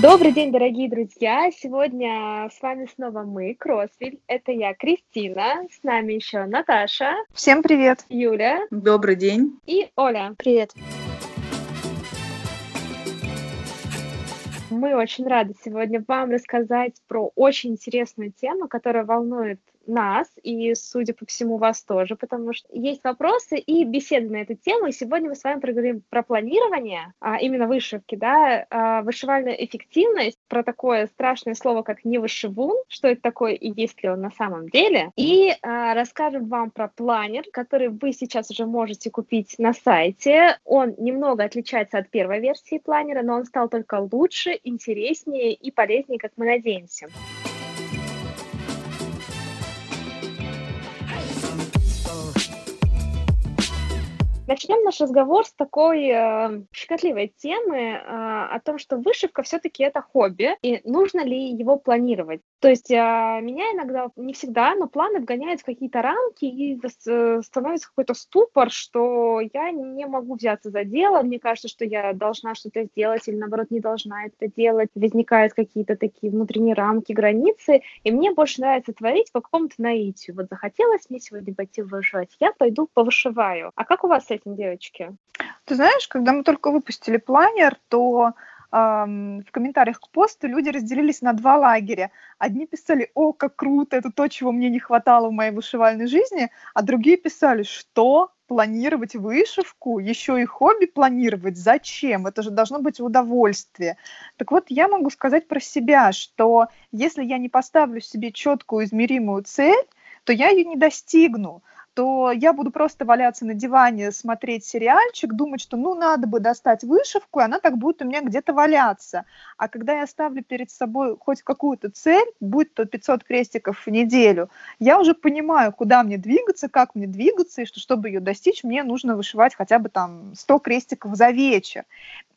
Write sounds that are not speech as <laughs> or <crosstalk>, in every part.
Добрый день, дорогие друзья! Сегодня с вами снова мы, Кросвиль. Это я, Кристина. С нами еще Наташа. Всем привет! Юля. Добрый день. И Оля. Привет. Мы очень рады сегодня вам рассказать про очень интересную тему, которая волнует нас и, судя по всему, вас тоже, потому что есть вопросы и беседы на эту тему. И сегодня мы с вами поговорим про планирование, а, именно вышивки, да, а, вышивальную эффективность, про такое страшное слово, как невышивун, что это такое и есть ли он на самом деле. И а, расскажем вам про планер, который вы сейчас уже можете купить на сайте. Он немного отличается от первой версии планера, но он стал только лучше, интереснее и полезнее, как мы надеемся. Начнем наш разговор с такой э, щекотливой темы э, о том, что вышивка все-таки это хобби, и нужно ли его планировать. То есть э, меня иногда, не всегда, но планы вгоняют в какие-то рамки, и э, становится какой-то ступор, что я не могу взяться за дело, мне кажется, что я должна что-то сделать, или наоборот не должна это делать. Возникают какие-то такие внутренние рамки, границы, и мне больше нравится творить по какому-то наитию. Вот захотелось мне сегодня пойти вышивать, я пойду повышиваю. А как у вас с этим, девочки? Ты знаешь, когда мы только выпустили планер, то в комментариях к посту люди разделились на два лагеря. Одни писали, о, как круто, это то, чего мне не хватало в моей вышивальной жизни, а другие писали, что планировать вышивку, еще и хобби планировать, зачем? Это же должно быть удовольствие. Так вот, я могу сказать про себя, что если я не поставлю себе четкую измеримую цель, то я ее не достигну то я буду просто валяться на диване, смотреть сериальчик, думать, что ну надо бы достать вышивку, и она так будет у меня где-то валяться. А когда я ставлю перед собой хоть какую-то цель, будь то 500 крестиков в неделю, я уже понимаю, куда мне двигаться, как мне двигаться, и что чтобы ее достичь, мне нужно вышивать хотя бы там 100 крестиков за вечер.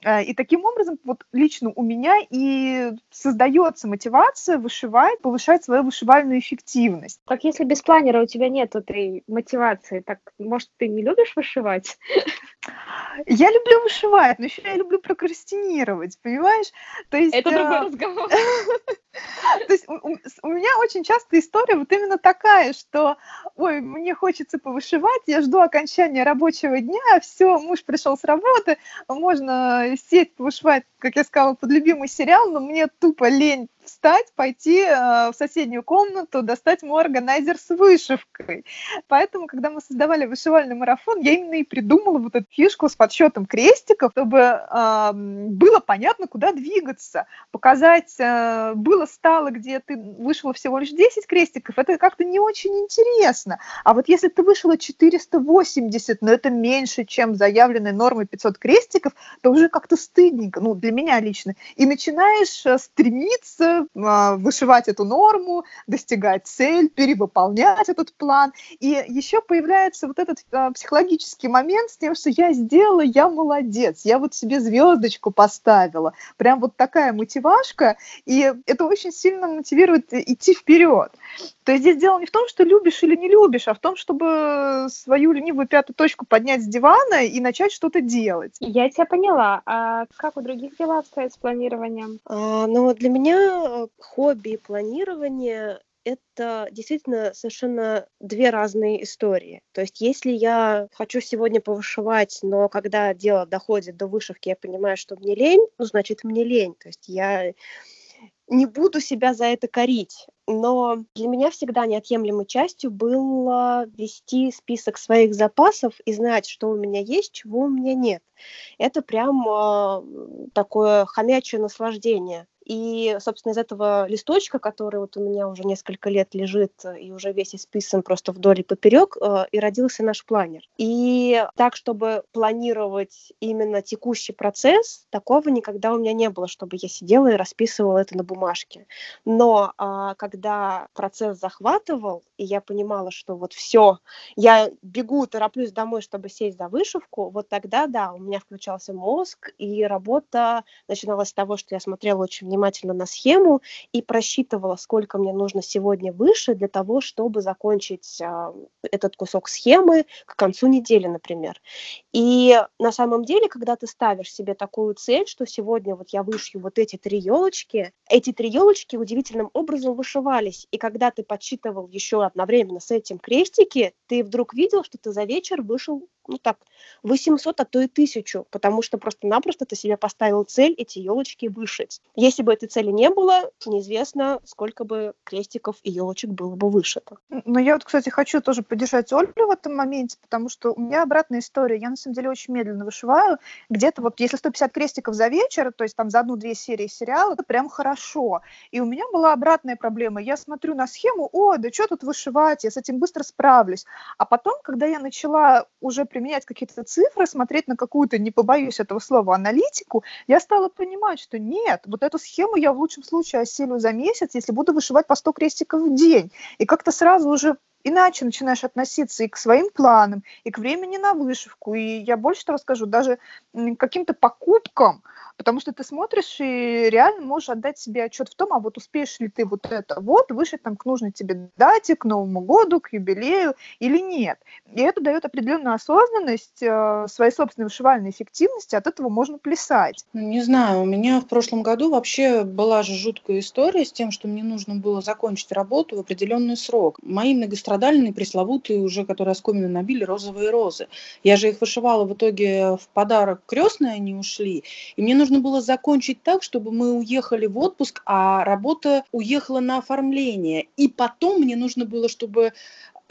Э, и таким образом, вот лично у меня и создается мотивация вышивать, повышать свою вышивальную эффективность. Как если без планера у тебя нет этой мотивации, так, может, ты не любишь вышивать? Я люблю вышивать, но еще я люблю прокрастинировать, понимаешь? То есть, Это другой э, разговор. <laughs> То есть у меня очень часто история вот именно такая, что, ой, мне хочется повышивать, я жду окончания рабочего дня, все, муж пришел с работы, можно сесть, повышивать, как я сказала, под любимый сериал, но мне тупо лень встать, пойти э, в соседнюю комнату, достать мой органайзер с вышивкой. Поэтому, когда мы создавали вышивальный марафон, я именно и придумала вот эту фишку с подсчетом крестиков, чтобы э, было понятно, куда двигаться, показать, э, было стало, где ты вышла всего лишь 10 крестиков, это как-то не очень интересно. А вот если ты вышла 480, но это меньше, чем заявленная нормой 500 крестиков, то уже как-то стыдненько, ну, для меня лично. И начинаешь э, стремиться а, вышивать эту норму, достигать цель, перевыполнять этот план. И еще появляется вот этот а, психологический момент с тем, что я сделала, я молодец, я вот себе звездочку поставила. Прям вот такая мотивашка, и это очень сильно мотивирует идти вперед. То есть здесь дело не в том, что любишь или не любишь, а в том, чтобы свою ленивую пятую точку поднять с дивана и начать что-то делать. Я тебя поняла. А как у других дела обстоят с планированием? А, ну, для меня Э, хобби и планирование это действительно совершенно две разные истории. То есть если я хочу сегодня повышивать, но когда дело доходит до вышивки, я понимаю, что мне лень, ну, значит, мне лень. То есть я не буду себя за это корить. Но для меня всегда неотъемлемой частью было вести список своих запасов и знать, что у меня есть, чего у меня нет. Это прям э, такое хомячее наслаждение. И, собственно, из этого листочка, который вот у меня уже несколько лет лежит и уже весь исписан просто вдоль и поперек, э, и родился наш планер. И так, чтобы планировать именно текущий процесс, такого никогда у меня не было, чтобы я сидела и расписывала это на бумажке. Но а, когда процесс захватывал, и я понимала, что вот все, я бегу, тороплюсь домой, чтобы сесть за вышивку, вот тогда, да, у меня включался мозг, и работа начиналась с того, что я смотрела очень внимательно на схему и просчитывала, сколько мне нужно сегодня выше для того, чтобы закончить а, этот кусок схемы к концу недели, например. И на самом деле, когда ты ставишь себе такую цель, что сегодня вот я вышью вот эти три елочки, эти три елочки удивительным образом вышивались. И когда ты подсчитывал еще одновременно с этим крестики, ты вдруг видел, что ты за вечер вышел ну так, 800, а то и 1000, потому что просто-напросто ты себе поставил цель эти елочки вышить. Если бы этой цели не было, неизвестно, сколько бы крестиков и елочек было бы вышито. Но я вот, кстати, хочу тоже поддержать Ольгу в этом моменте, потому что у меня обратная история. Я, на самом деле, очень медленно вышиваю. Где-то вот, если 150 крестиков за вечер, то есть там за одну-две серии сериала, это прям хорошо. И у меня была обратная проблема. Я смотрю на схему, о, да что тут вышивать, я с этим быстро справлюсь. А потом, когда я начала уже применять какие-то цифры, смотреть на какую-то, не побоюсь этого слова, аналитику, я стала понимать, что нет, вот эту схему я в лучшем случае осилю за месяц, если буду вышивать по 100 крестиков в день. И как-то сразу уже иначе начинаешь относиться и к своим планам, и к времени на вышивку. И я больше того скажу, даже каким-то покупкам, потому что ты смотришь и реально можешь отдать себе отчет в том, а вот успеешь ли ты вот это вот вышить там к нужной тебе дате, к Новому году, к юбилею или нет. И это дает определенную осознанность э, своей собственной вышивальной эффективности, от этого можно плясать. Ну, не знаю, у меня в прошлом году вообще была же жуткая история с тем, что мне нужно было закончить работу в определенный срок. Мои многострадальные, пресловутые уже, которые оскомины набили, розовые розы. Я же их вышивала в итоге в подарок крестные, они ушли. И мне нужно было закончить так, чтобы мы уехали в отпуск, а работа уехала на оформление. И потом мне нужно было, чтобы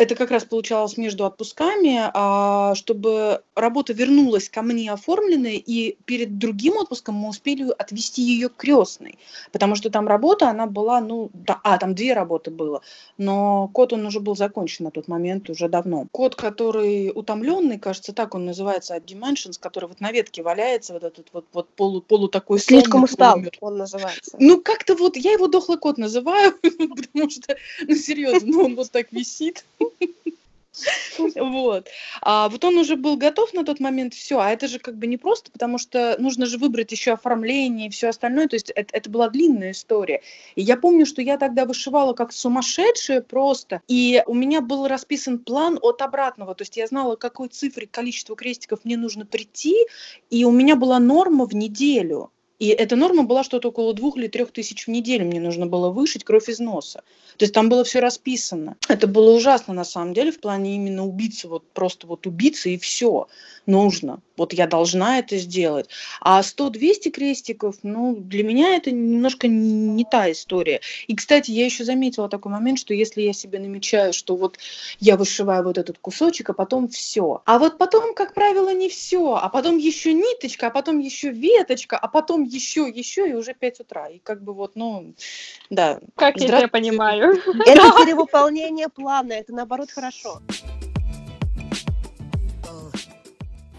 это как раз получалось между отпусками, а, чтобы работа вернулась ко мне оформленная, и перед другим отпуском мы успели отвести ее к крестной, потому что там работа, она была, ну, да, а, там две работы было, но код, он уже был закончен на тот момент уже давно. Код, который утомленный, кажется, так он называется, от Dimensions, который вот на ветке валяется, вот этот вот, вот полу, полу такой Слишком устал, он называется. Ну, как-то вот, я его дохлый кот называю, <laughs> потому что, ну, серьезно, он вот так висит. Вот. А вот он уже был готов на тот момент, все. А это же как бы не просто, потому что нужно же выбрать еще оформление и все остальное. То есть это, это была длинная история. И я помню, что я тогда вышивала как сумасшедшая просто. И у меня был расписан план от обратного. То есть я знала, какой цифре количество крестиков мне нужно прийти. И у меня была норма в неделю. И эта норма была что-то около двух или трех тысяч в неделю. Мне нужно было вышить кровь из носа. То есть там было все расписано. Это было ужасно на самом деле в плане именно убийцы, вот просто вот убийцы и все нужно. Вот я должна это сделать. А 100-200 крестиков, ну, для меня это немножко не, та история. И, кстати, я еще заметила такой момент, что если я себе намечаю, что вот я вышиваю вот этот кусочек, а потом все. А вот потом, как правило, не все. А потом еще ниточка, а потом еще веточка, а потом еще, еще, и уже 5 утра. И как бы вот, ну, да. Как я тебя понимаю. <laughs> Это перевыполнение плана, это наоборот хорошо.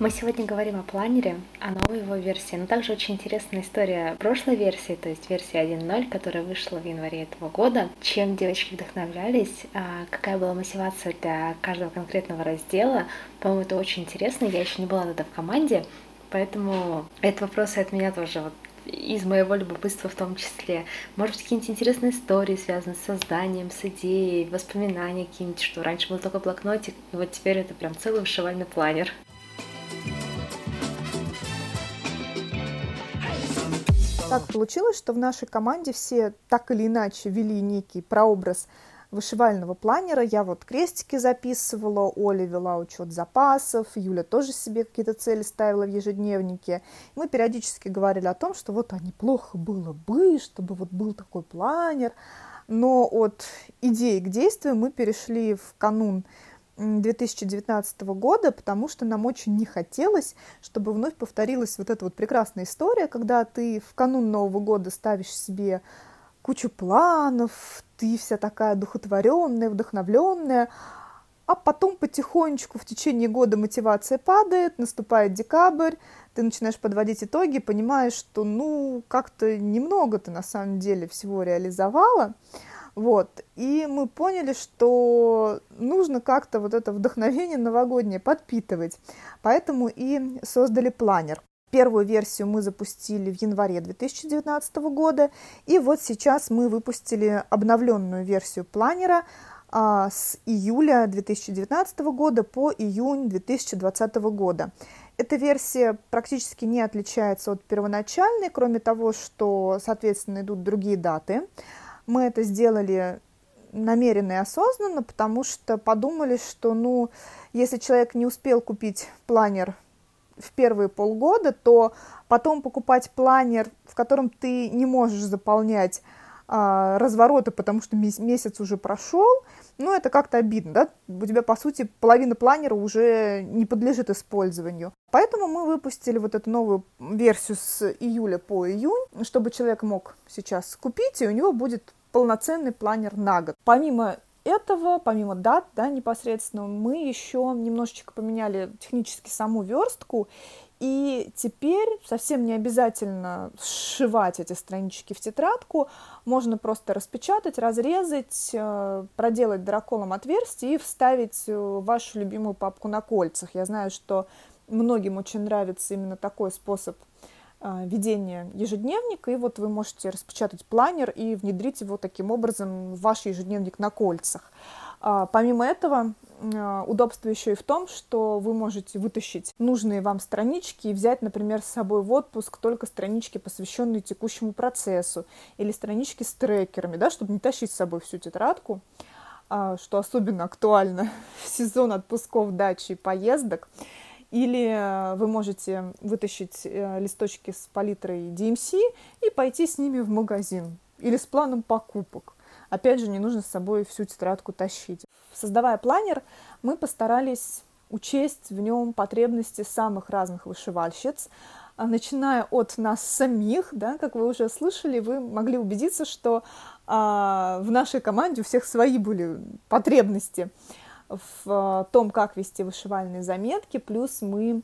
Мы сегодня говорим о планере, о новой его версии, но также очень интересная история прошлой версии, то есть версии 1.0, которая вышла в январе этого года. Чем девочки вдохновлялись, а, какая была мотивация для каждого конкретного раздела. По-моему, это очень интересно, я еще не была тогда в команде, поэтому этот вопрос от меня тоже вот из моего любопытства в том числе. Может быть, какие-нибудь интересные истории, связанные с созданием, с идеей, воспоминания какие-нибудь, что раньше был только блокнотик, и вот теперь это прям целый вышивальный планер. Так получилось, что в нашей команде все так или иначе вели некий прообраз вышивального планера. Я вот крестики записывала, Оля вела учет запасов, Юля тоже себе какие-то цели ставила в ежедневнике. Мы периодически говорили о том, что вот а неплохо было бы, чтобы вот был такой планер. Но от идеи к действию мы перешли в канун 2019 года, потому что нам очень не хотелось, чтобы вновь повторилась вот эта вот прекрасная история, когда ты в канун Нового года ставишь себе кучу планов, ты вся такая духотворенная, вдохновленная, а потом потихонечку в течение года мотивация падает, наступает декабрь, ты начинаешь подводить итоги, понимаешь, что ну как-то немного ты на самом деле всего реализовала, Вот. И мы поняли, что нужно как-то вот это вдохновение новогоднее подпитывать. Поэтому и создали планер. Первую версию мы запустили в январе 2019 года, и вот сейчас мы выпустили обновленную версию планера а, с июля 2019 года по июнь 2020 года. Эта версия практически не отличается от первоначальной, кроме того, что, соответственно, идут другие даты. Мы это сделали намеренно и осознанно, потому что подумали, что, ну, если человек не успел купить планер в первые полгода, то потом покупать планер, в котором ты не можешь заполнять а, развороты, потому что месяц уже прошел, ну, это как-то обидно, да? У тебя, по сути, половина планера уже не подлежит использованию. Поэтому мы выпустили вот эту новую версию с июля по июнь, чтобы человек мог сейчас купить, и у него будет полноценный планер на год. Помимо этого, помимо дат, да, непосредственно, мы еще немножечко поменяли технически саму верстку, и теперь совсем не обязательно сшивать эти странички в тетрадку, можно просто распечатать, разрезать, э, проделать драколом отверстие и вставить вашу любимую папку на кольцах. Я знаю, что многим очень нравится именно такой способ а, ведения ежедневника, и вот вы можете распечатать планер и внедрить его таким образом в ваш ежедневник на кольцах. А, помимо этого, а, удобство еще и в том, что вы можете вытащить нужные вам странички и взять, например, с собой в отпуск только странички, посвященные текущему процессу, или странички с трекерами, да, чтобы не тащить с собой всю тетрадку, что особенно актуально <laughs> в сезон отпусков, дачи и поездок. Или э, вы можете вытащить э, листочки с палитрой DMC и пойти с ними в магазин или с планом покупок. Опять же, не нужно с собой всю тетрадку тащить. Создавая планер, мы постарались учесть в нем потребности самых разных вышивальщиц, а начиная от нас самих, да, как вы уже слышали, вы могли убедиться, что а, в нашей команде у всех свои были потребности в том, как вести вышивальные заметки, плюс мы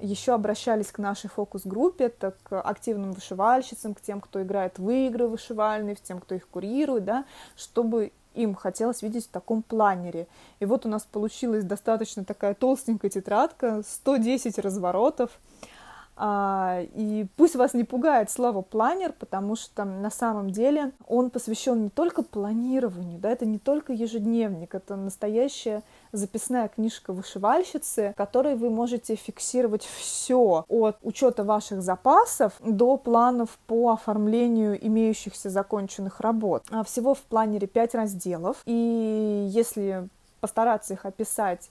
еще обращались к нашей фокус-группе, так к активным вышивальщицам, к тем, кто играет в игры вышивальные, к тем, кто их курирует, да, чтобы им хотелось видеть в таком планере. И вот у нас получилась достаточно такая толстенькая тетрадка, 110 разворотов, и пусть вас не пугает слово планер, потому что на самом деле он посвящен не только планированию, да, это не только ежедневник, это настоящая записная книжка вышивальщицы, в которой вы можете фиксировать все от учета ваших запасов до планов по оформлению имеющихся законченных работ. А всего в планере 5 разделов, и если постараться их описать,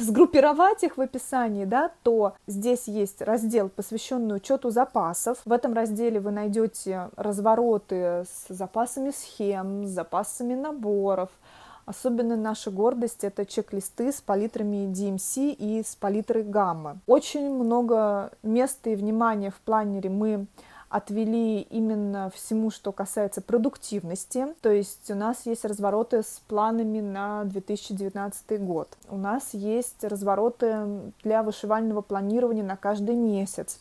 сгруппировать их в описании, да, то здесь есть раздел, посвященный учету запасов. В этом разделе вы найдете развороты с запасами схем, с запасами наборов, Особенно наша гордость — это чек-листы с палитрами DMC и с палитрой гамма. Очень много места и внимания в планере мы отвели именно всему, что касается продуктивности. То есть у нас есть развороты с планами на 2019 год. У нас есть развороты для вышивального планирования на каждый месяц.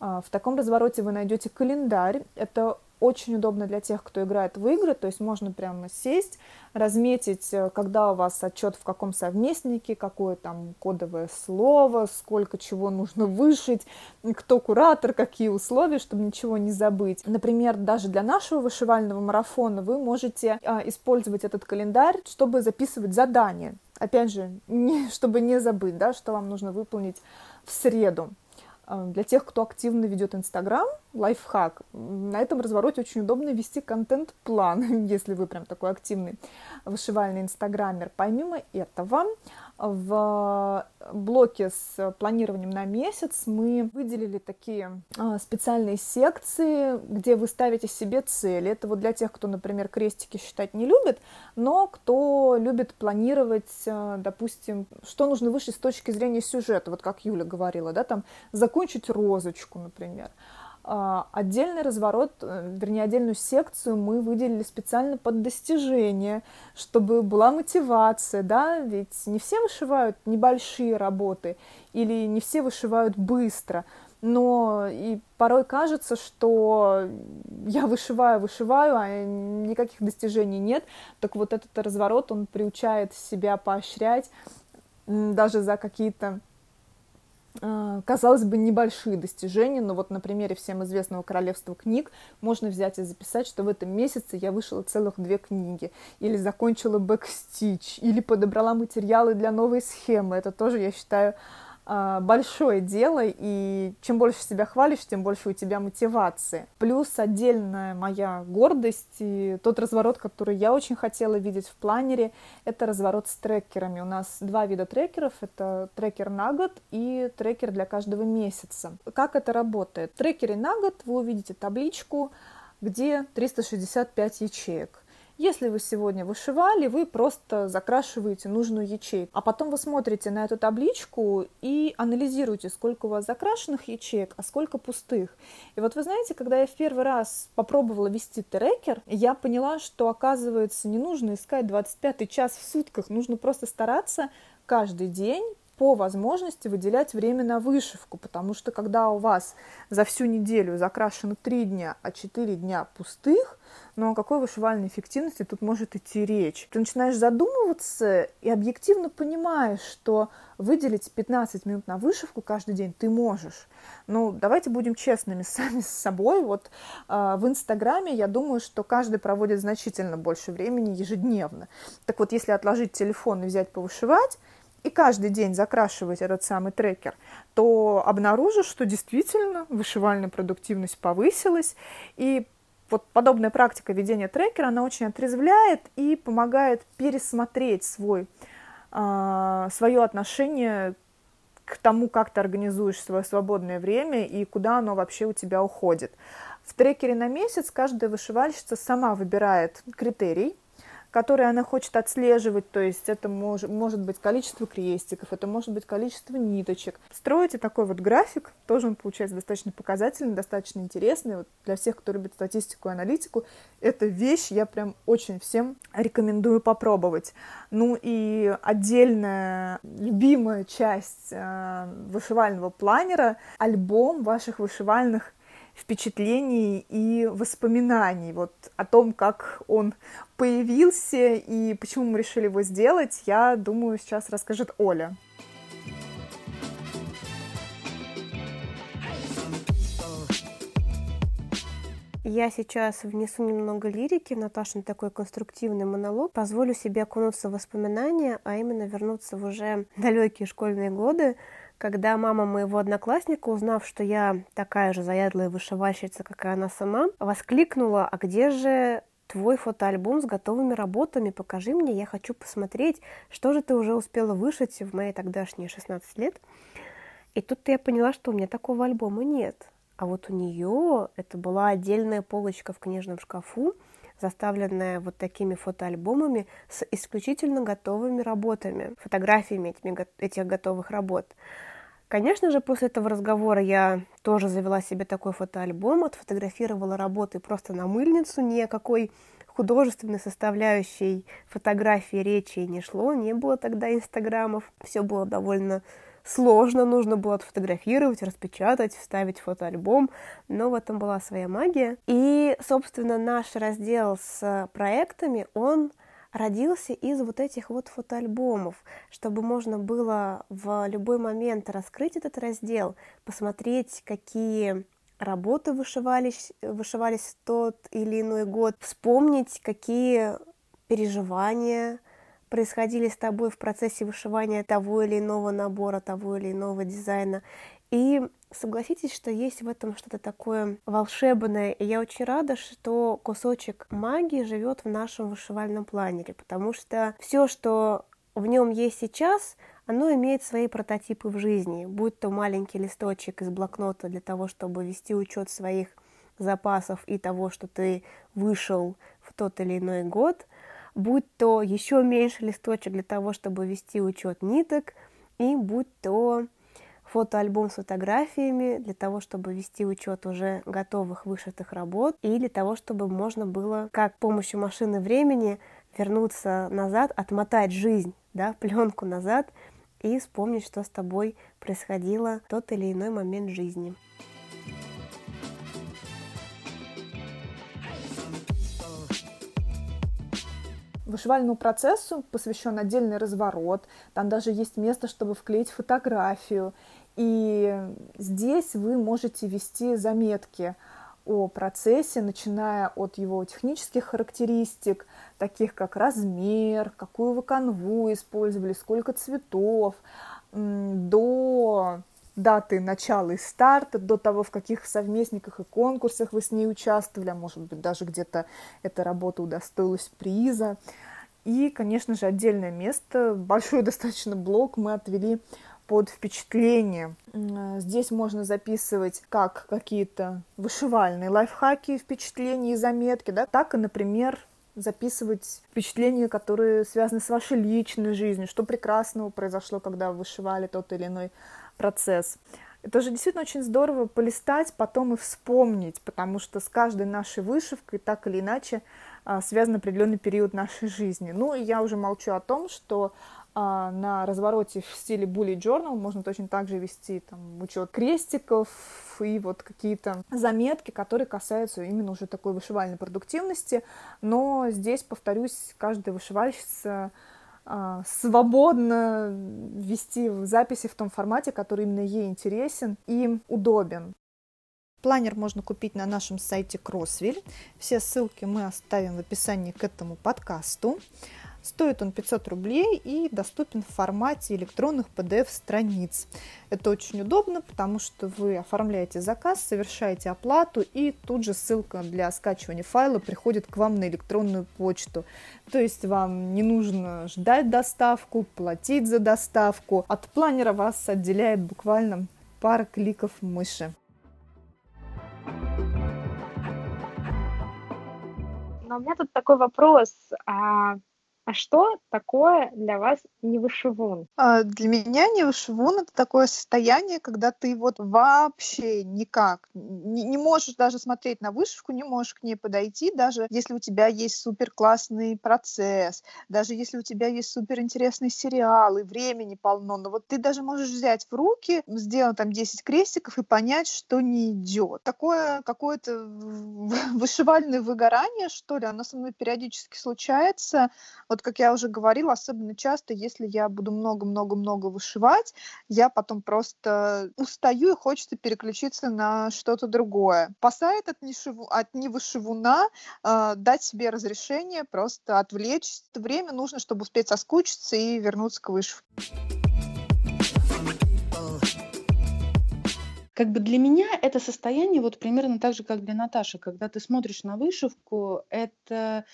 А, в таком развороте вы найдете календарь. Это очень удобно для тех, кто играет в игры, то есть можно прямо сесть, разметить, э, когда у вас отчет в каком совместнике, какое там кодовое слово, сколько чего нужно вышить, кто куратор, какие условия, чтобы ничего не забыть. Например, даже для нашего вышивального марафона вы можете а, использовать этот календарь, чтобы записывать задания. Опять же, <laughs> не, чтобы не забыть, да, что вам нужно выполнить в среду. А, для тех, кто активно ведет Инстаграм, лайфхак. На этом развороте очень удобно вести контент-план, <laughs> если вы прям такой активный вышивальный инстаграмер. Помимо этого, в блоке с планированием на месяц мы выделили такие а, специальные секции, где вы ставите себе цели. Это вот для тех, кто, например, крестики считать не любит, но кто любит планировать, а, допустим, что нужно вышить с точки зрения сюжета, вот как Юля говорила, да, там закончить розочку, например. А, отдельный разворот, э, вернее, отдельную секцию мы выделили специально под достижение, чтобы была мотивация, да, ведь не все вышивают небольшие работы или не все вышивают быстро. но и порой кажется, что я вышиваю, вышиваю, а никаких достижений нет. Так вот этот разворот, он приучает себя поощрять даже за какие-то казалось бы, небольшие достижения, но вот на примере всем известного королевства книг можно взять и записать, что в этом месяце я вышла целых две книги, или закончила бэкстич, или подобрала материалы для новой схемы. Это тоже, я считаю, а, большое дело, и чем больше себя хвалишь, тем больше у тебя мотивации. Плюс отдельная моя гордость и тот разворот, который я очень хотела видеть в планере, это разворот с трекерами. У нас два вида трекеров, это трекер на год и трекер для каждого месяца. Как это работает? В трекере на год вы увидите табличку, где 365 ячеек. Если вы сегодня вышивали, вы просто закрашиваете нужную ячейку, а потом вы смотрите на эту табличку и анализируете, сколько у вас закрашенных ячеек, а сколько пустых. И вот вы знаете, когда я в первый раз попробовала вести трекер, я поняла, что оказывается не нужно искать 25 час в сутках, нужно просто стараться каждый день по возможности выделять время на вышивку, потому что когда у вас за всю неделю закрашено 3 дня, а 4 дня пустых, но о какой вышивальной эффективности тут может идти речь? Ты начинаешь задумываться и объективно понимаешь, что выделить 15 минут на вышивку каждый день ты можешь. Ну, давайте будем честными сами с собой. Вот э, в Инстаграме я думаю, что каждый проводит значительно больше времени ежедневно. Так вот, если отложить телефон и взять повышивать, и каждый день закрашивать этот самый трекер, то обнаружишь, что действительно вышивальная продуктивность повысилась, и вот подобная практика ведения трекера, она очень отрезвляет и помогает пересмотреть свой, э, свое отношение к тому, как ты организуешь свое свободное время и куда оно вообще у тебя уходит. В трекере на месяц каждая вышивальщица сама выбирает критерий, которые она хочет отслеживать, то есть это мож, может быть количество крестиков, это может быть количество ниточек. Строите такой вот график, тоже он получается достаточно показательный, достаточно интересный. Вот для всех, кто любит статистику и аналитику, эта вещь я прям очень всем рекомендую попробовать. Ну и отдельная любимая часть э, вышивального планера — альбом ваших вышивальных впечатлений и воспоминаний вот о том, как он появился и почему мы решили его сделать, я думаю, сейчас расскажет Оля. Я сейчас внесу немного лирики в Наташин такой конструктивный монолог. Позволю себе окунуться в воспоминания, а именно вернуться в уже далекие школьные годы, когда мама моего одноклассника, узнав, что я такая же заядлая вышивальщица, как и она сама, воскликнула, а где же твой фотоальбом с готовыми работами, покажи мне, я хочу посмотреть, что же ты уже успела вышить в мои тогдашние 16 лет. И тут я поняла, что у меня такого альбома нет. А вот у нее это была отдельная полочка в книжном шкафу, заставленная вот такими фотоальбомами с исключительно готовыми работами, фотографиями этих готовых работ. Конечно же, после этого разговора я тоже завела себе такой фотоальбом, отфотографировала работы просто на мыльницу, никакой художественной составляющей фотографии речи не шло, не было тогда инстаграмов, все было довольно сложно, нужно было отфотографировать, распечатать, вставить фотоальбом, но в этом была своя магия. И, собственно, наш раздел с проектами, он родился из вот этих вот фотоальбомов, чтобы можно было в любой момент раскрыть этот раздел, посмотреть, какие работы вышивались, вышивались тот или иной год, вспомнить, какие переживания происходили с тобой в процессе вышивания того или иного набора, того или иного дизайна. И согласитесь, что есть в этом что-то такое волшебное. И я очень рада, что кусочек магии живет в нашем вышивальном планере, потому что все, что в нем есть сейчас, оно имеет свои прототипы в жизни, будь то маленький листочек из блокнота для того, чтобы вести учет своих запасов и того, что ты вышел в тот или иной год, будь то еще меньше листочек для того, чтобы вести учет ниток, и будь то фотоальбом с фотографиями для того, чтобы вести учет уже готовых вышитых работ и для того, чтобы можно было, как с помощью машины времени, вернуться назад, отмотать жизнь, да, <laughs> пленку назад и вспомнить, что с тобой происходило в тот или иной момент жизни. Вышивальному процессу посвящен отдельный разворот. Там даже есть место, чтобы вклеить фотографию. И здесь вы можете вести заметки о процессе, начиная от его технических характеристик, таких как размер, какую вы канву использовали, сколько цветов, до даты начала и старта, до того, в каких совместниках и конкурсах вы с ней участвовали, а может быть, даже где-то эта работа удостоилась приза. И, конечно же, отдельное место, большой <laughs> достаточно блок мы отвели под впечатление. Здесь можно записывать как какие-то вышивальные лайфхаки, впечатления и заметки, да, так и, например, записывать впечатления, которые связаны с вашей личной жизнью, что прекрасного произошло, когда вы вышивали тот или иной процесс. Это же действительно очень здорово полистать, потом и вспомнить, потому что с каждой нашей вышивкой так или иначе а, связан определенный период нашей жизни. Ну и я уже молчу о том, что а, на развороте в стиле bullet journal можно точно так же вести там, учет крестиков и вот какие-то заметки, которые касаются именно уже такой вышивальной продуктивности. Но здесь, повторюсь, каждая вышивальщица свободно вести записи в том формате, который именно ей интересен и удобен. Планер можно купить на нашем сайте Crossville. Все ссылки мы оставим в описании к этому подкасту. Стоит он 500 рублей и доступен в формате электронных PDF-страниц. Это очень удобно, потому что вы оформляете заказ, совершаете оплату, и тут же ссылка для скачивания файла приходит к вам на электронную почту. То есть вам не нужно ждать доставку, платить за доставку. От планера вас отделяет буквально пара кликов мыши. Но у меня тут такой вопрос. А а что такое для вас невышивун? А, для меня невышивун это такое состояние, когда ты вот вообще никак не, не можешь даже смотреть на вышивку, не можешь к ней подойти, даже если у тебя есть супер классный процесс, даже если у тебя есть супер интересный сериал и времени полно, но вот ты даже можешь взять в руки, сделать там 10 крестиков и понять, что не идет. Такое какое-то <laughs> вышивальное выгорание, что ли, оно со мной периодически случается. Вот вот как я уже говорила, особенно часто, если я буду много-много-много вышивать, я потом просто устаю и хочется переключиться на что-то другое. Спасает от, нешиву, от невышивуна э, дать себе разрешение, просто отвлечь. Время нужно, чтобы успеть соскучиться и вернуться к вышивке. Как бы для меня это состояние вот примерно так же, как для Наташи. Когда ты смотришь на вышивку, это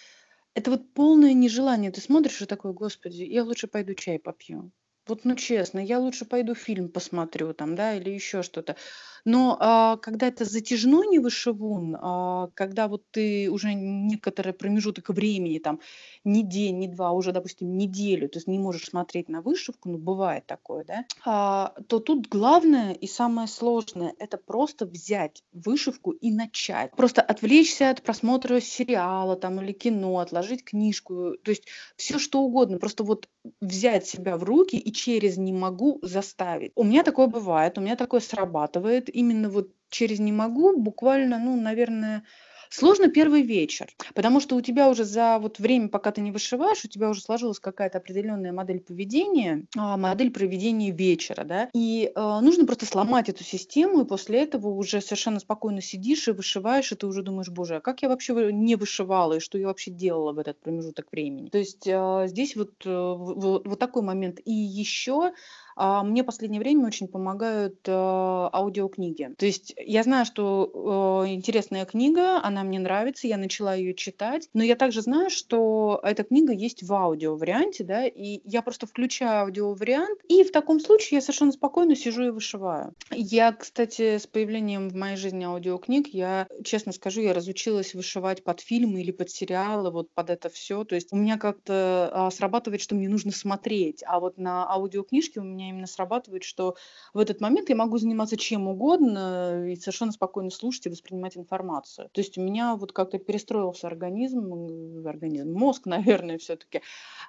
это вот полное нежелание. Ты смотришь и такой: "Господи, я лучше пойду чай попью". Вот, ну, честно, я лучше пойду фильм посмотрю там, да, или еще что-то. Но, а, когда это затяжной невышивун, а, когда вот ты уже некоторый промежуток времени, там, не день, не два, уже, допустим, неделю, ты не можешь смотреть на вышивку, ну, бывает такое, да, а, то тут главное и самое сложное- это просто взять вышивку и начать. Просто отвлечься от просмотра сериала там или кино, отложить книжку, то есть все что угодно. Просто вот взять себя в руки и через "не могу" заставить. У меня такое бывает, у меня такое срабатывает. Именно вот через "не могу" буквально, ну, наверное, Сложно первый вечер, потому что у тебя уже за вот время, пока ты не вышиваешь, у тебя уже сложилась какая-то определенная модель поведения, а, модель проведения вечера, да, и э, нужно просто сломать эту систему, и после этого уже совершенно спокойно сидишь и вышиваешь, и ты уже думаешь, боже, а как я вообще не вышивала, и что я вообще делала в этот промежуток времени. То есть э, здесь вот, э, вот, вот такой момент. И еще а, мне в последнее время очень помогают э, аудиокниги. То есть я знаю, что э, интересная книга, она мне нравится, я начала ее читать, но я также знаю, что эта книга есть в аудио-варианте, да, и я просто включаю аудио-вариант, и в таком случае я совершенно спокойно сижу и вышиваю. Я, кстати, с появлением в моей жизни аудиокниг, я, честно скажу, я разучилась вышивать под фильмы или под сериалы, вот под это все. То есть у меня как-то а, срабатывает, что мне нужно смотреть, а вот на аудиокнижке у меня меня именно срабатывает, что в этот момент я могу заниматься чем угодно и совершенно спокойно слушать и воспринимать информацию. То есть у меня вот как-то перестроился организм, организм, мозг, <laughs> наверное, все-таки.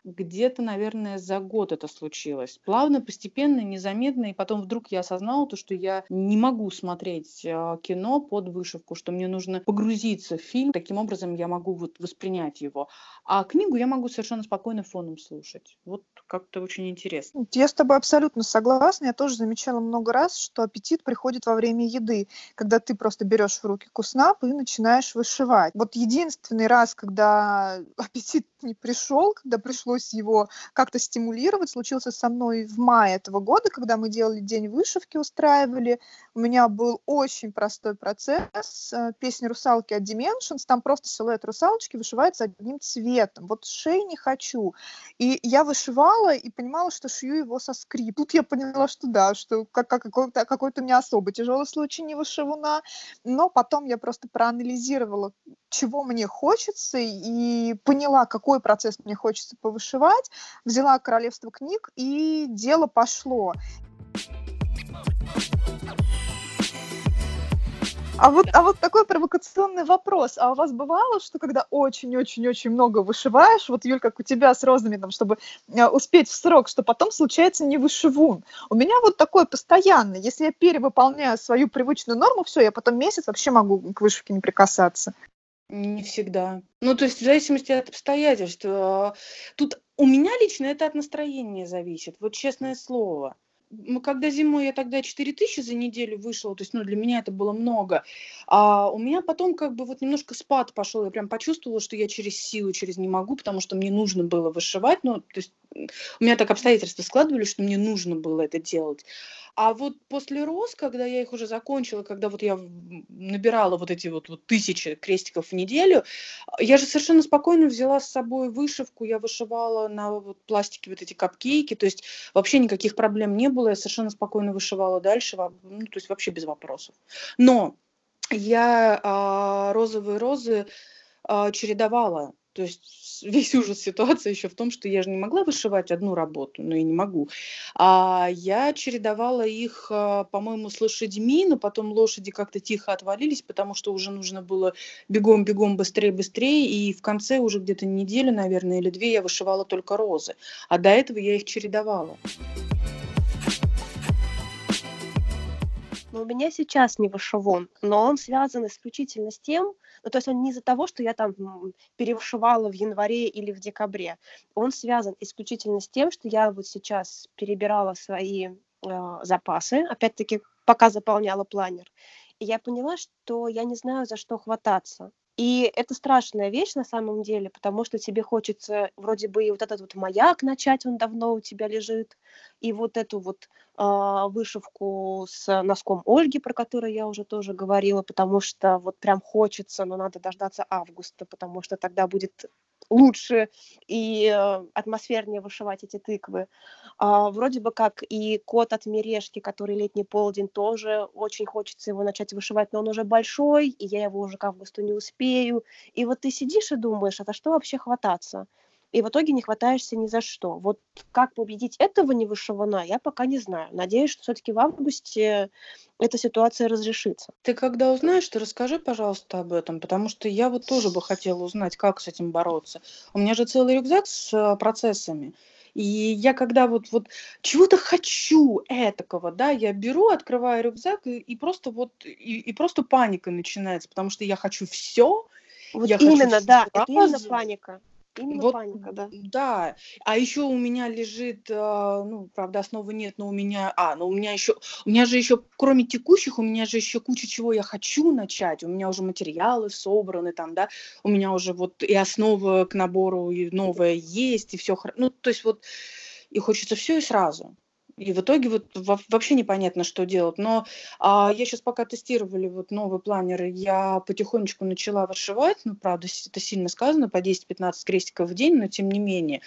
Где-то, наверное, за год это случилось. Плавно, постепенно, незаметно, и потом вдруг я осознала то, что я не могу смотреть а, кино под вышивку, что мне нужно погрузиться в фильм, таким образом я могу вот воспринять его. А книгу я могу совершенно спокойно фоном слушать. Вот как-то очень интересно. Я с тобой абсолютно согласна. Я тоже замечала много раз, что аппетит приходит во время еды, когда ты просто берешь в руки куснап и начинаешь вышивать. Вот единственный раз, когда <laughs> аппетит не пришел, когда пришлось его как-то стимулировать, случился со мной в мае этого года, когда мы делали день вышивки, устраивали. У меня был очень простой процесс. Э, песня «Русалки» от Dimensions. Там просто силуэт русалочки вышивается одним цветом. Вот шеи не хочу. И я вышивала и понимала, что шью его со скрип. Тут я поняла, что да, что как, как, какой-то, какой-то у меня особо тяжелый случай не вышивана. Но потом я просто проанализировала, чего мне хочется, и поняла, какой процесс мне хочется повышивать. Взяла «Королевство книг», и дело пошло. А вот, а вот такой провокационный вопрос. А у вас бывало, что когда очень-очень-очень много вышиваешь, вот, Юль, как у тебя с розами, там, чтобы э, успеть в срок, что потом случается не вышивун? У меня вот такое постоянно. Если я перевыполняю свою привычную норму, все, я потом месяц вообще могу к вышивке не прикасаться. Не всегда. Ну, то есть в зависимости от обстоятельств. Э, тут у меня лично это от настроения зависит, вот честное слово когда зимой я тогда 4 тысячи за неделю вышла, то есть, ну, для меня это было много, а у меня потом как бы вот немножко спад пошел, я прям почувствовала, что я через силу, через не могу, потому что мне нужно было вышивать, ну, то есть у меня так обстоятельства складывались, что мне нужно было это делать. А вот после роз, когда я их уже закончила, когда вот я набирала вот эти вот, вот тысячи крестиков в неделю, я же совершенно спокойно взяла с собой вышивку, я вышивала на вот пластике вот эти капкейки, то есть вообще никаких проблем не было, я совершенно спокойно вышивала дальше, ну, то есть вообще без вопросов. Но я а, розовые розы а, чередовала, то есть <laughs> весь ужас ситуации еще в том, что я же не могла вышивать одну работу, ну и не могу. А я чередовала их, а, по-моему, с лошадьми, но потом лошади как-то тихо отвалились, потому что уже нужно было бегом-бегом быстрее-быстрее, и в конце уже где-то недели, наверное, или две я вышивала только розы. А до этого я их чередовала. Но у меня сейчас не вышивон, но он связан исключительно с тем, ну, то есть он не из-за того, что я там перевышивала в январе или в декабре. Он связан исключительно с тем, что я вот сейчас перебирала свои э, запасы, опять-таки, пока заполняла планер. И я поняла, что я не знаю, за что хвататься. И это страшная вещь на самом деле, потому что тебе хочется вроде бы и вот этот вот маяк начать, он давно у тебя лежит, и вот эту вот э, вышивку с носком Ольги, про которую я уже тоже говорила, потому что вот прям хочется, но надо дождаться августа, потому что тогда будет лучше и э, атмосфернее вышивать эти тыквы. А, вроде бы как и кот от Мережки, который летний полдень, тоже очень хочется его начать вышивать, но он уже большой, и я его уже к августу не успею. И вот ты сидишь и думаешь, а за что вообще хвататься? И в итоге не хватаешься ни за что. Вот как победить этого невышивана, я пока не знаю. Надеюсь, что все-таки в августе эта ситуация разрешится. Ты когда узнаешь, ты расскажи, пожалуйста, об этом, потому что я вот тоже бы хотела узнать, как с этим бороться. У меня же целый рюкзак с э, процессами. И я когда вот, вот чего-то хочу этакого, да, я беру, открываю рюкзак, и, и просто вот, и, и просто паника начинается, потому что я хочу все. Вот я именно, хочу да, это именно паника. Именно вот, паника, да. Да. А еще у меня лежит, а, ну, правда, основы нет, но у меня, а, ну у меня еще, у меня же еще, кроме текущих, у меня же еще куча чего я хочу начать. У меня уже материалы собраны там, да, у меня уже вот и основа к набору и новая есть, и все, ну, то есть вот, и хочется все и сразу. И в итоге вот вообще непонятно, что делать. Но а, я сейчас пока тестировали вот новый планер, я потихонечку начала вышивать. Ну, правда, это сильно сказано, по 10-15 крестиков в день, но тем не менее.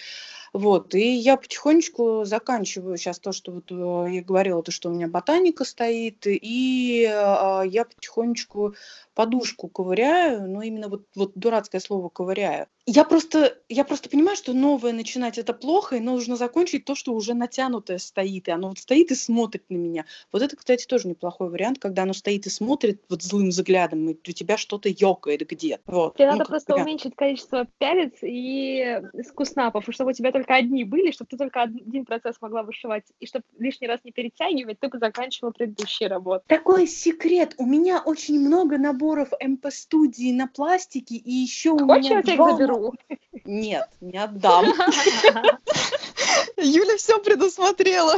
Вот, и я потихонечку заканчиваю сейчас то, что вот э, я говорила, то, что у меня ботаника стоит, и э, я потихонечку подушку ковыряю, но именно вот, вот дурацкое слово ковыряю. Я просто, я просто понимаю, что новое начинать это плохо, и нужно закончить то, что уже натянутое стоит, и оно вот стоит и смотрит на меня. Вот это, кстати, тоже неплохой вариант, когда оно стоит и смотрит вот злым взглядом, и у тебя что-то ёкает где-то. Вот. Тебе ну, надо просто вариант. уменьшить количество пялец и скуснапов, чтобы у тебя только одни были, чтобы ты только один процесс могла вышивать, и чтобы лишний раз не перетягивать, ты бы заканчивала предыдущие работы. Такой секрет. У меня очень много наборов МП-студии на пластике, и еще у Хочешь, меня я тебя заберу? Нет, не отдам. Юля все предусмотрела.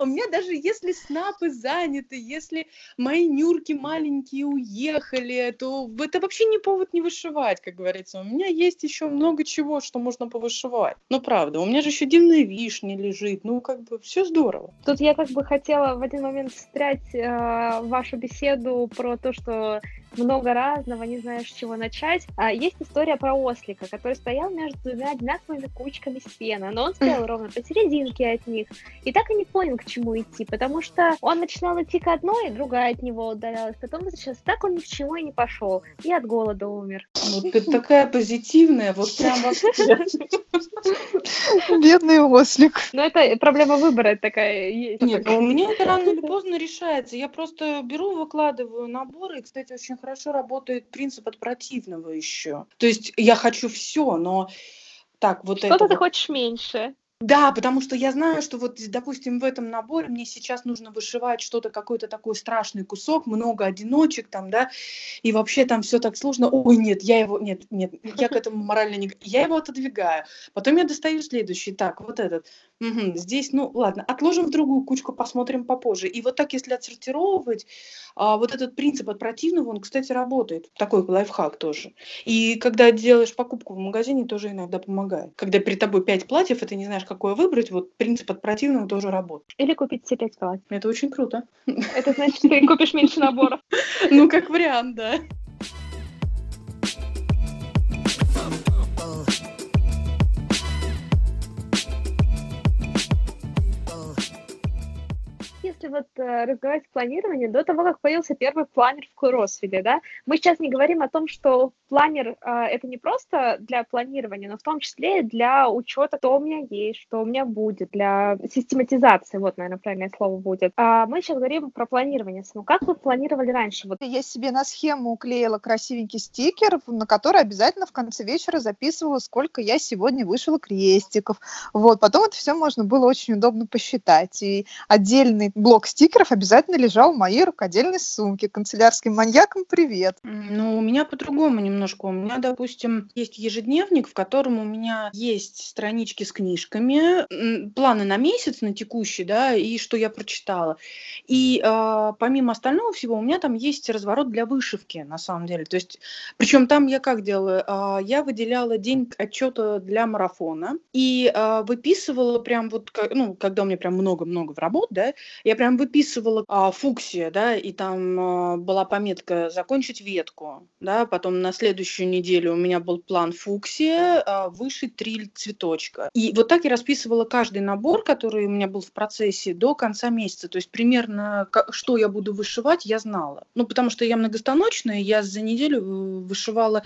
У меня даже если снапы заняты, если мои нюрки маленькие уехали, то это вообще не повод не вышивать, как говорится. У меня есть еще много чего, что можно повышивать. Ну, правда, у меня же еще дивная вишня лежит. Ну, как бы, все здорово. Тут я как бы хотела в один момент встрять э, вашу беседу про то, что много разного, не знаешь, с чего начать. А, есть история про ослика, который стоял между двумя одинаковыми кучками сена, но он стоял <laughs> ровно посерединке от них, и так и не понял, к чему идти, потому что он начинал идти к одной, другая от него удалялась, потом сейчас так он ни к чему и не пошел, и от голода умер. Вот ты такая позитивная, вот прям <laughs> Бедный ослик. Ну, это проблема выбора такая есть. Нет, у меня это рано или поздно решается. Я просто беру, выкладываю наборы, и, кстати, очень хорошо работает принцип от противного еще. То есть я хочу все, но так, вот Что-то это. ты вот... хочешь меньше. Да, потому что я знаю, что вот, допустим, в этом наборе мне сейчас нужно вышивать что-то, какой-то такой страшный кусок, много одиночек там, да, и вообще там все так сложно. Ой, нет, я его, нет, нет, я к <laughs> этому морально не... Я его отодвигаю. Потом я достаю следующий. Так, вот этот. Угу, здесь, ну, ладно, отложим в другую кучку, посмотрим попозже. И вот так, если отсортировать, а, вот этот принцип от противного, он, кстати, работает. Такой лайфхак тоже. И когда делаешь покупку в магазине, тоже иногда помогает. Когда перед тобой пять платьев, и ты не знаешь, какое выбрать, вот принцип от противного тоже работает. Или купить все пять платьев. Это очень круто. Это значит, ты купишь меньше наборов. <laughs> Ну, как вариант, да. Если вот э, разговаривать о планировании, до того, как появился первый планер в Куросвиле, да, мы сейчас не говорим о том, что планер э, это не просто для планирования, но в том числе и для учета, что у меня есть, что у меня будет, для систематизации, вот, наверное, правильное слово будет. А мы сейчас говорим про планирование. Ну, как вы планировали раньше? Вот. Я себе на схему уклеила красивенький стикер, на который обязательно в конце вечера записывала, сколько я сегодня вышила крестиков. Вот, потом это все можно было очень удобно посчитать. И отдельный блок стикеров обязательно лежал в моей рукодельной сумке. Канцелярским маньякам привет. Ну, у меня по-другому немножко. У меня, допустим, есть ежедневник, в котором у меня есть странички с книжками, планы на месяц, на текущий, да, и что я прочитала. И э, помимо остального всего, у меня там есть разворот для вышивки, на самом деле. То есть, причем там я как делаю? Э, я выделяла день отчета для марафона и э, выписывала прям вот, ну, когда у меня прям много-много в работ, да, я прям выписывала а, фуксия, да, и там а, была пометка «закончить ветку», да, потом на следующую неделю у меня был план фуксия, а, вышить три цветочка. И вот так я расписывала каждый набор, который у меня был в процессе до конца месяца, то есть примерно что я буду вышивать, я знала. Ну, потому что я многостаночная, я за неделю э, вышивала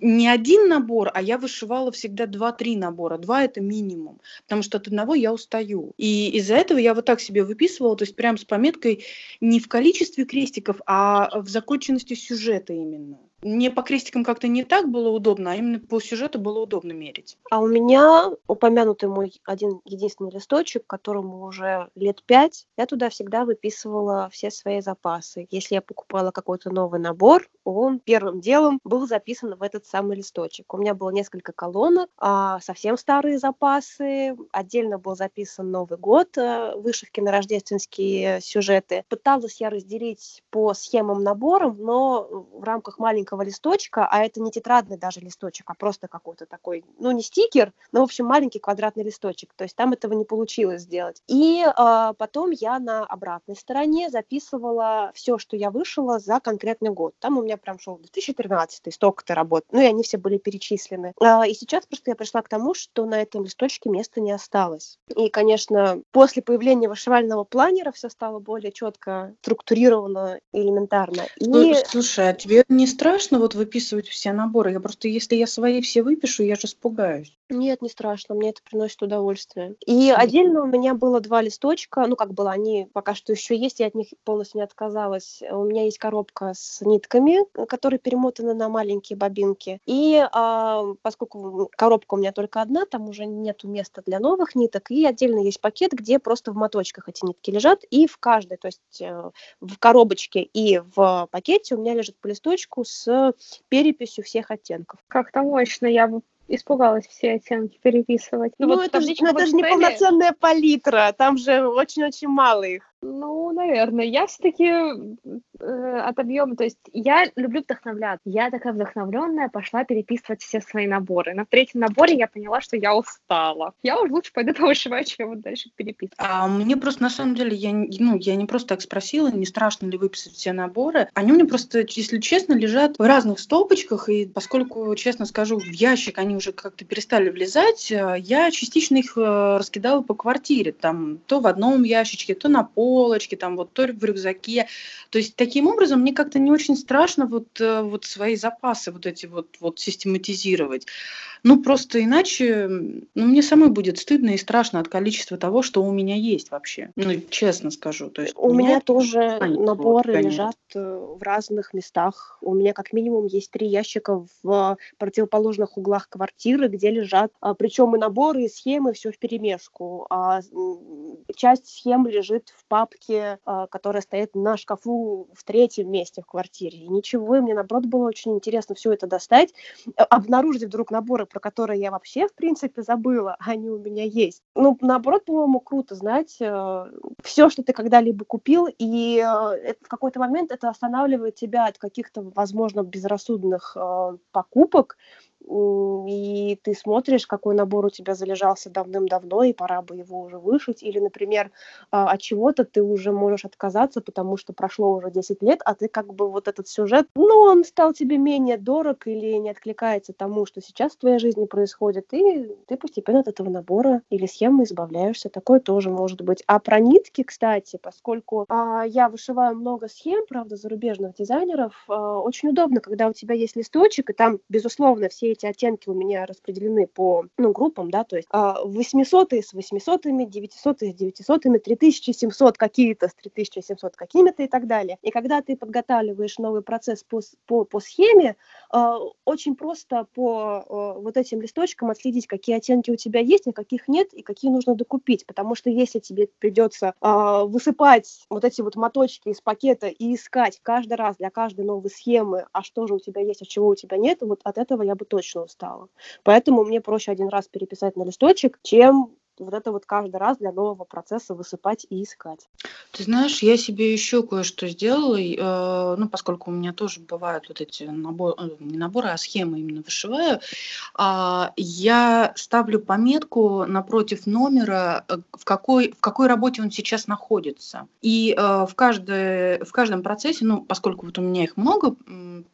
не один набор, а я вышивала всегда два-три набора. Два это минимум, потому что от одного я устаю. И из-за этого я вот так себе выписывала, то есть прям с пометкой не в количестве крестиков, а в законченности сюжета именно мне по крестикам как-то не так было удобно, а именно по сюжету было удобно мерить. А у меня упомянутый мой один единственный листочек, которому уже лет пять, я туда всегда выписывала все свои запасы. Если я покупала какой-то новый набор, он первым делом был записан в этот самый листочек. У меня было несколько колонок, а совсем старые запасы, отдельно был записан Новый год, э, вышивки на рождественские сюжеты. Пыталась я разделить по схемам наборам, но в рамках маленького маленького листочка, а это не тетрадный даже листочек, а просто какой-то такой, ну не стикер, но в общем маленький квадратный листочек. То есть там этого не получилось сделать. И э, потом я на обратной стороне записывала все, что я вышила за конкретный год. Там у меня прям шел 2013, столько-то работ. Ну и они все были перечислены. Э, и сейчас просто я пришла к тому, что на этом листочке места не осталось. И, конечно, после появления вышивального планера все стало более четко структурировано и элементарно. И... Слушай, а тебе не страшно вот выписывать все наборы? Я просто, если я свои все выпишу, я же испугаюсь. Нет, не страшно, мне это приносит удовольствие. И отдельно у меня было два листочка, ну как было, они пока что еще есть, я от них полностью не отказалась. У меня есть коробка с нитками, которые перемотаны на маленькие бобинки. И а, поскольку коробка у меня только одна, там уже нету места для новых ниток, и отдельно есть пакет, где просто в моточках эти нитки лежат, и в каждой, то есть э, в коробочке и в пакете у меня лежит по листочку с переписью всех оттенков. Как-то мощно, я бы испугалась все оттенки переписывать. Ну, ну вот это, же, ну, это же не полноценная палитра, там же очень-очень мало их. Ну, наверное. Я все-таки э, от объема, то есть я люблю вдохновляться. Я такая вдохновленная пошла переписывать все свои наборы. На третьем наборе я поняла, что я устала. Я уже лучше пойду <laughs> повышивать, чем вот дальше переписывать. А мне просто на самом деле, я, ну, я не просто так спросила, не страшно ли выписать все наборы. Они у меня просто, если честно, лежат в разных столбочках, и поскольку, честно скажу, в ящик они уже как-то перестали влезать, э, я частично их э, раскидала по квартире. Там то в одном ящичке, то на пол полочке, там вот то в рюкзаке. То есть таким образом мне как-то не очень страшно вот, э, вот свои запасы вот эти вот, вот систематизировать. Ну, просто иначе, ну, мне самой будет стыдно и страшно от количества того, что у меня есть вообще. Ну, честно скажу. То есть у, у меня, меня тоже наборы вот, лежат э, в разных местах. У меня как минимум есть три ящика в противоположных углах квартиры, где лежат, а, причем и наборы, и схемы, все в перемешку. А часть схем лежит в папке, которая стоит на шкафу в третьем месте в квартире. И ничего, и мне наоборот было очень интересно все это достать, э, обнаружить вдруг наборы, про которые я вообще, в принципе, забыла, они у меня есть. Ну, наоборот, по-моему, круто знать э, все, что ты когда-либо купил, и э, в какой-то момент это останавливает тебя от каких-то, возможно, безрассудных э, покупок, и ты смотришь, какой набор у тебя залежался давным-давно, и пора бы его уже вышить. Или, например, а, от чего-то ты уже можешь отказаться, потому что прошло уже 10 лет, а ты как бы вот этот сюжет, ну, он стал тебе менее дорог или не откликается тому, что сейчас в твоей жизни происходит, и ты постепенно от этого набора или схемы избавляешься. Такое тоже может быть. А про нитки, кстати, поскольку а, я вышиваю много схем, правда, зарубежных дизайнеров, а, очень удобно, когда у тебя есть листочек, и там, безусловно, все эти оттенки у меня распределены по ну, группам, да, то есть 800 с 800, 900 с 900, 3700 какие-то с 3700 какими-то и так далее. И когда ты подготавливаешь новый процесс по, по, по схеме, а, очень просто по а, вот этим листочкам отследить, какие оттенки у тебя есть, а каких нет, и какие нужно докупить. Потому что если тебе придется а, высыпать вот эти вот моточки из пакета и искать каждый раз для каждой новой схемы, а что же у тебя есть, а чего у тебя нет, вот от этого я бы точно точно устала. Поэтому мне проще один раз переписать на листочек, чем вот это вот каждый раз для нового процесса высыпать и искать. Ты знаешь, я себе еще кое-что сделала, э, ну, поскольку у меня тоже бывают вот эти наборы, э, не наборы, а схемы именно вышиваю, э, я ставлю пометку напротив номера, э, в какой, в какой работе он сейчас находится. И э, в, каждой, в каждом процессе, ну, поскольку вот у меня их много,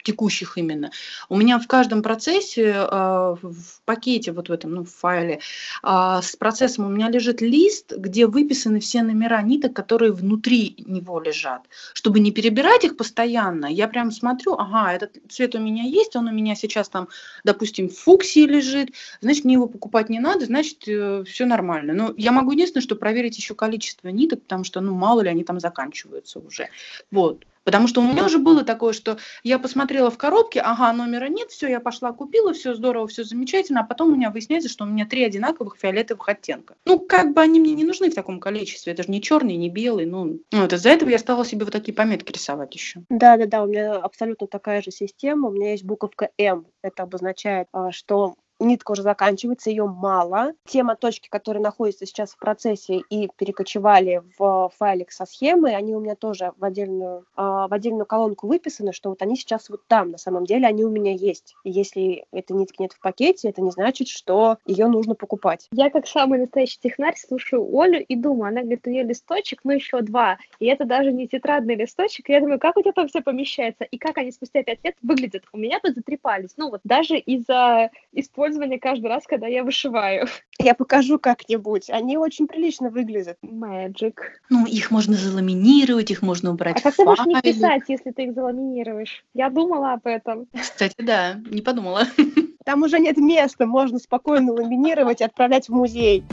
текущих именно, у меня в каждом процессе э, в пакете, вот в этом, ну, в файле, э, с процессом у меня лежит лист, где выписаны все номера ниток, которые внутри него лежат. Чтобы не перебирать их постоянно, я прям смотрю, ага, этот цвет у меня есть, он у меня сейчас там, допустим, в фуксии лежит, значит, мне его покупать не надо, значит, э, все нормально. Но я могу единственное, что проверить еще количество ниток, потому что, ну, мало ли они там заканчиваются уже. Вот. Потому что у меня уже было такое, что я посмотрела в коробке, ага, номера нет, все, я пошла купила, все здорово, все замечательно, а потом у меня выясняется, что у меня три одинаковых фиолетовых оттенка. Ну, как бы они мне не нужны в таком количестве, это же не черный, не белый, ну, ну вот из-за этого я стала себе вот такие пометки рисовать еще. Да-да-да, у меня абсолютно такая же система, у меня есть буковка М, это обозначает, а, что нитка уже заканчивается, ее мало. Те моточки, которые находятся сейчас в процессе и перекочевали в файлик со схемой, они у меня тоже в отдельную, а, в отдельную колонку выписаны, что вот они сейчас вот там, на самом деле они у меня есть. Если этой нитки нет в пакете, это не значит, что ее нужно покупать. Я как самый настоящий технарь слушаю Олю и думаю, она говорит, у нее листочек, ну еще два, и это даже не тетрадный листочек, и я думаю, как у тебя там все помещается, и как они спустя пять лет выглядят. У меня тут затрепались, ну вот даже из-за использования каждый раз, когда я вышиваю. <laughs> Я покажу как-нибудь, они очень прилично выглядят. Magic. Ну, их можно заламинировать, их можно убрать А как ты можешь не писать, если ты их заламинируешь? Я думала об этом. Кстати, да, не подумала. <laughs> Там уже нет места, можно спокойно ламинировать и отправлять в музей.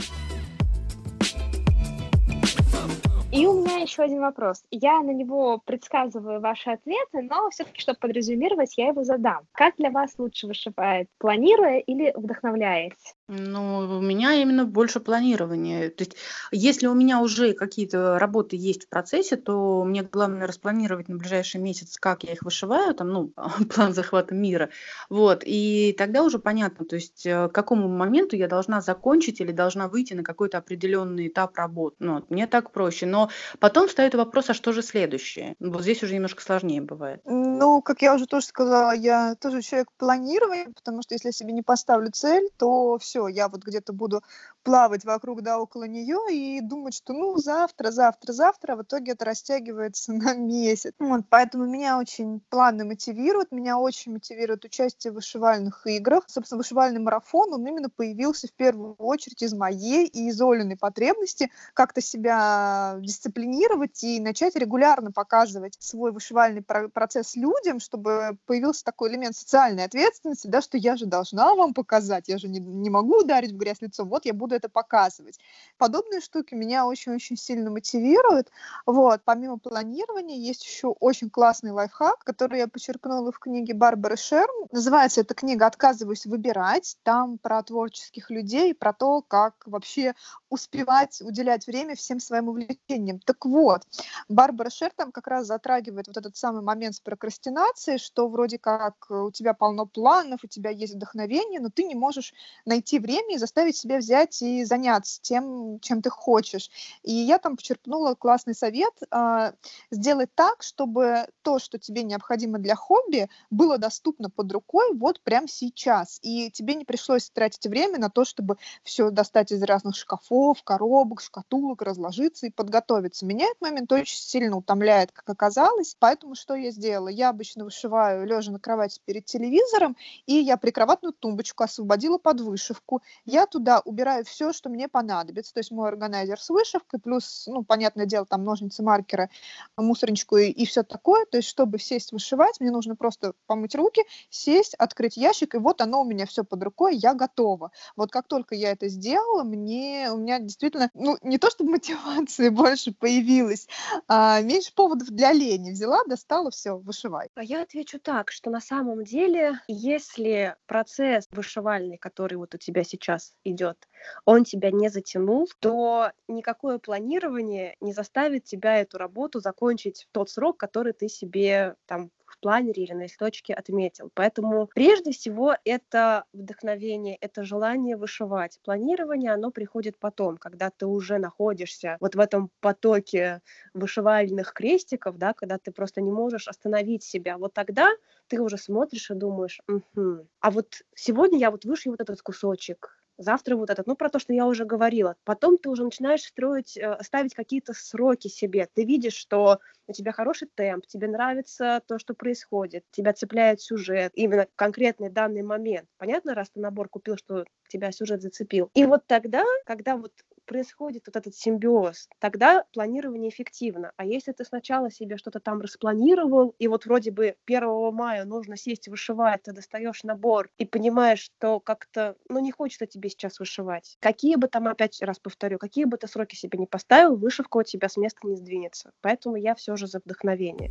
И у меня еще один вопрос. Я на него предсказываю ваши ответы, но все-таки, чтобы подрезюмировать, я его задам. Как для вас лучше вышивает? Планируя или вдохновляясь? Ну, у меня именно больше планирование. То есть, если у меня уже какие-то работы есть в процессе, то мне главное распланировать на ближайший месяц, как я их вышиваю, там, ну, <laughs> план захвата мира. Вот, и тогда уже понятно, то есть, э, к какому моменту я должна закончить или должна выйти на какой-то определенный этап работы. Ну, мне так проще. Но потом встает вопрос, а что же следующее? Вот здесь уже немножко сложнее бывает. Ну, как я уже тоже сказала, я тоже человек планирования, потому что если я себе не поставлю цель, то все все, я вот где-то буду плавать вокруг да около нее и думать, что ну завтра, завтра, завтра, а в итоге это растягивается <laughs> на месяц. Вот, поэтому меня очень планы мотивируют, меня очень мотивирует участие в вышивальных играх. Собственно, вышивальный марафон, он именно появился в первую очередь из моей и из Олиной потребности как-то себя дисциплинировать и начать регулярно показывать свой вышивальный процесс людям, чтобы появился такой элемент социальной ответственности, да, что я же должна вам показать, я же не, не могу ударить в грязь лицом, вот я буду это показывать. Подобные штуки меня очень-очень сильно мотивируют. Вот, помимо планирования, есть еще очень классный лайфхак, который я подчеркнула в книге Барбары Шерм. Называется эта книга «Отказываюсь выбирать». Там про творческих людей, про то, как вообще успевать уделять время всем своим увлечениям. Так вот, Барбара Шер там как раз затрагивает вот этот самый момент с прокрастинацией, что вроде как у тебя полно планов, у тебя есть вдохновение, но ты не можешь найти время и заставить себя взять и заняться тем, чем ты хочешь. И я там почерпнула классный совет э, сделать так, чтобы то, что тебе необходимо для хобби, было доступно под рукой вот прямо сейчас. И тебе не пришлось тратить время на то, чтобы все достать из разных шкафов, коробок, шкатулок, разложиться и подготовиться. Меня этот момент очень сильно утомляет, как оказалось. Поэтому что я сделала? Я обычно вышиваю лежа на кровати перед телевизором, и я прикроватную тумбочку освободила под вышивку я туда убираю все, что мне понадобится, то есть мой органайзер с вышивкой, плюс, ну, понятное дело, там ножницы, маркеры, мусорничку и, и все такое, то есть чтобы сесть вышивать, мне нужно просто помыть руки, сесть, открыть ящик, и вот оно у меня все под рукой, я готова. Вот как только я это сделала, мне, у меня действительно, ну, не то чтобы мотивации <laughs> больше появилась, а меньше поводов для лени. Взяла, достала, все, вышивай. А я отвечу так, что на самом деле, если процесс вышивальный, который вот у тебя сейчас идет, он тебя не затянул, то никакое планирование не заставит тебя эту работу закончить в тот срок, который ты себе там в планере или на листочке отметил. Поэтому прежде всего это вдохновение, это желание вышивать. Планирование, оно приходит потом, когда ты уже находишься вот в этом потоке вышивальных крестиков, да, когда ты просто не можешь остановить себя. Вот тогда ты уже смотришь и думаешь, угу. а вот сегодня я вот вышью вот этот кусочек, завтра вот этот. Ну, про то, что я уже говорила. Потом ты уже начинаешь строить, э, ставить какие-то сроки себе. Ты видишь, что у тебя хороший темп, тебе нравится то, что происходит, тебя цепляет сюжет, именно конкретный данный момент. Понятно, раз ты набор купил, что тебя сюжет зацепил. И вот тогда, когда вот происходит вот этот симбиоз, тогда планирование эффективно. А если ты сначала себе что-то там распланировал, и вот вроде бы 1 мая нужно сесть вышивать, ты достаешь набор и понимаешь, что как-то, ну, не хочется тебе сейчас вышивать. Какие бы там, опять раз повторю, какие бы ты сроки себе не поставил, вышивка у тебя с места не сдвинется. Поэтому я все же за вдохновение.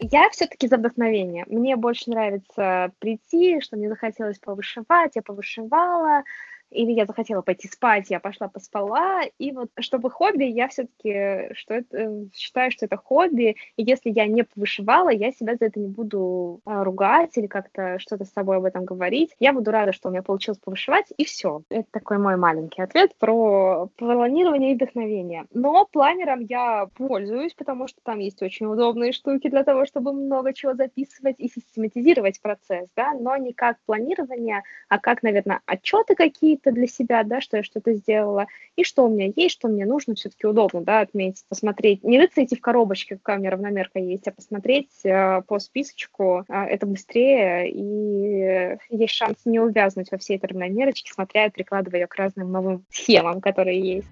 Я все-таки за вдохновение. Мне больше нравится прийти, что мне захотелось повышивать, я повышивала, или я захотела пойти спать, я пошла поспала, и вот чтобы хобби, я все-таки что это, э, считаю, что это хобби, и если я не вышивала, я себя за это не буду а, ругать или как-то что-то с собой об этом говорить. Я буду рада, что у меня получилось повышивать, и все. Это такой мой маленький ответ про планирование и вдохновение. Но планером я пользуюсь, потому что там есть очень удобные штуки для того, чтобы много чего записывать и систематизировать процесс, да, но не как планирование, а как, наверное, отчеты какие-то для себя, да, что я что-то сделала, и что у меня есть, что мне нужно, все-таки удобно, да, отметить, посмотреть, не рыться идти в коробочке, какая у меня равномерка есть, а посмотреть э, по списочку, э, это быстрее, и есть шанс не увязнуть во всей этой равномерочке, смотря и прикладывая ее к разным новым схемам, которые есть.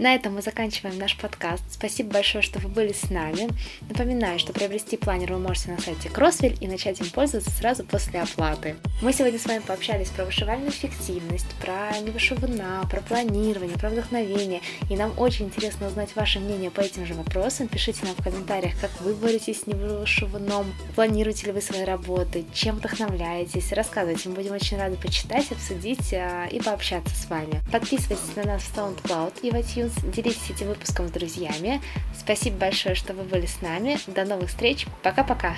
На этом мы заканчиваем наш подкаст. Спасибо большое, что вы были с нами. Напоминаю, что приобрести планер вы можете на сайте Crossville и начать им пользоваться сразу после оплаты. Мы сегодня с вами пообщались про вышивальную эффективность, про невышивана, про планирование, про вдохновение. И нам очень интересно узнать ваше мнение по этим же вопросам. Пишите нам в комментариях, как вы боретесь с невышиваном, планируете ли вы свои работы, чем вдохновляетесь. Рассказывайте, мы будем очень рады почитать, обсудить а, и пообщаться с вами. Подписывайтесь на нас в SoundCloud и в iTunes делитесь этим выпуском с друзьями. Спасибо большое, что вы были с нами. До новых встреч. Пока-пока.